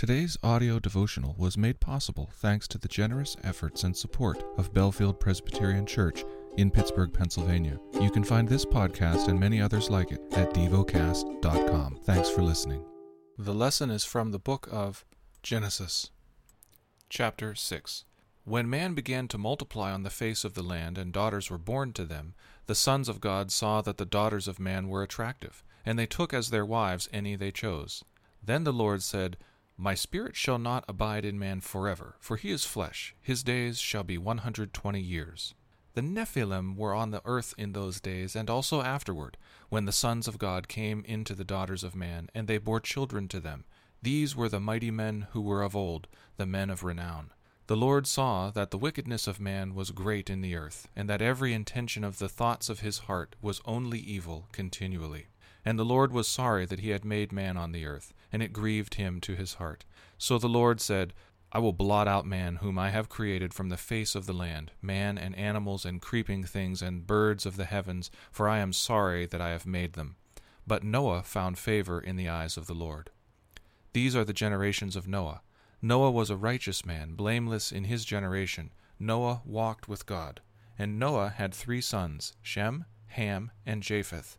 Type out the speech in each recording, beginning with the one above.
Today's audio devotional was made possible thanks to the generous efforts and support of Bellefield Presbyterian Church in Pittsburgh, Pennsylvania. You can find this podcast and many others like it at devocast.com. Thanks for listening. The lesson is from the book of Genesis, chapter 6. When man began to multiply on the face of the land, and daughters were born to them, the sons of God saw that the daughters of man were attractive, and they took as their wives any they chose. Then the Lord said, My spirit shall not abide in man forever, for he is flesh, his days shall be one hundred twenty years. The Nephilim were on the earth in those days, and also afterward, when the sons of God came into the daughters of man, and they bore children to them. These were the mighty men who were of old, the men of renown. The Lord saw that the wickedness of man was great in the earth, and that every intention of the thoughts of his heart was only evil continually. And the Lord was sorry that he had made man on the earth, and it grieved him to his heart. So the Lord said, I will blot out man whom I have created from the face of the land, man and animals and creeping things and birds of the heavens, for I am sorry that I have made them. But Noah found favor in the eyes of the Lord. These are the generations of Noah. Noah was a righteous man, blameless in his generation. Noah walked with God. And Noah had three sons, Shem, Ham, and Japheth.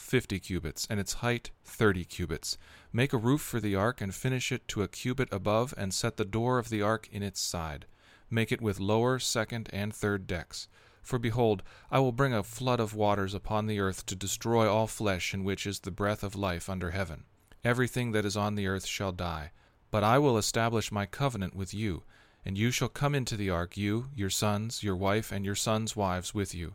fifty cubits, and its height, thirty cubits. Make a roof for the ark, and finish it to a cubit above, and set the door of the ark in its side. Make it with lower, second, and third decks. For behold, I will bring a flood of waters upon the earth to destroy all flesh in which is the breath of life under heaven. Everything that is on the earth shall die. But I will establish my covenant with you, and you shall come into the ark, you, your sons, your wife, and your sons' wives with you.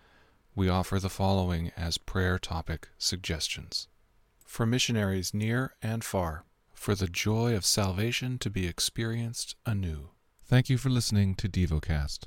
We offer the following as prayer topic suggestions For missionaries near and far, for the joy of salvation to be experienced anew. Thank you for listening to DevoCast.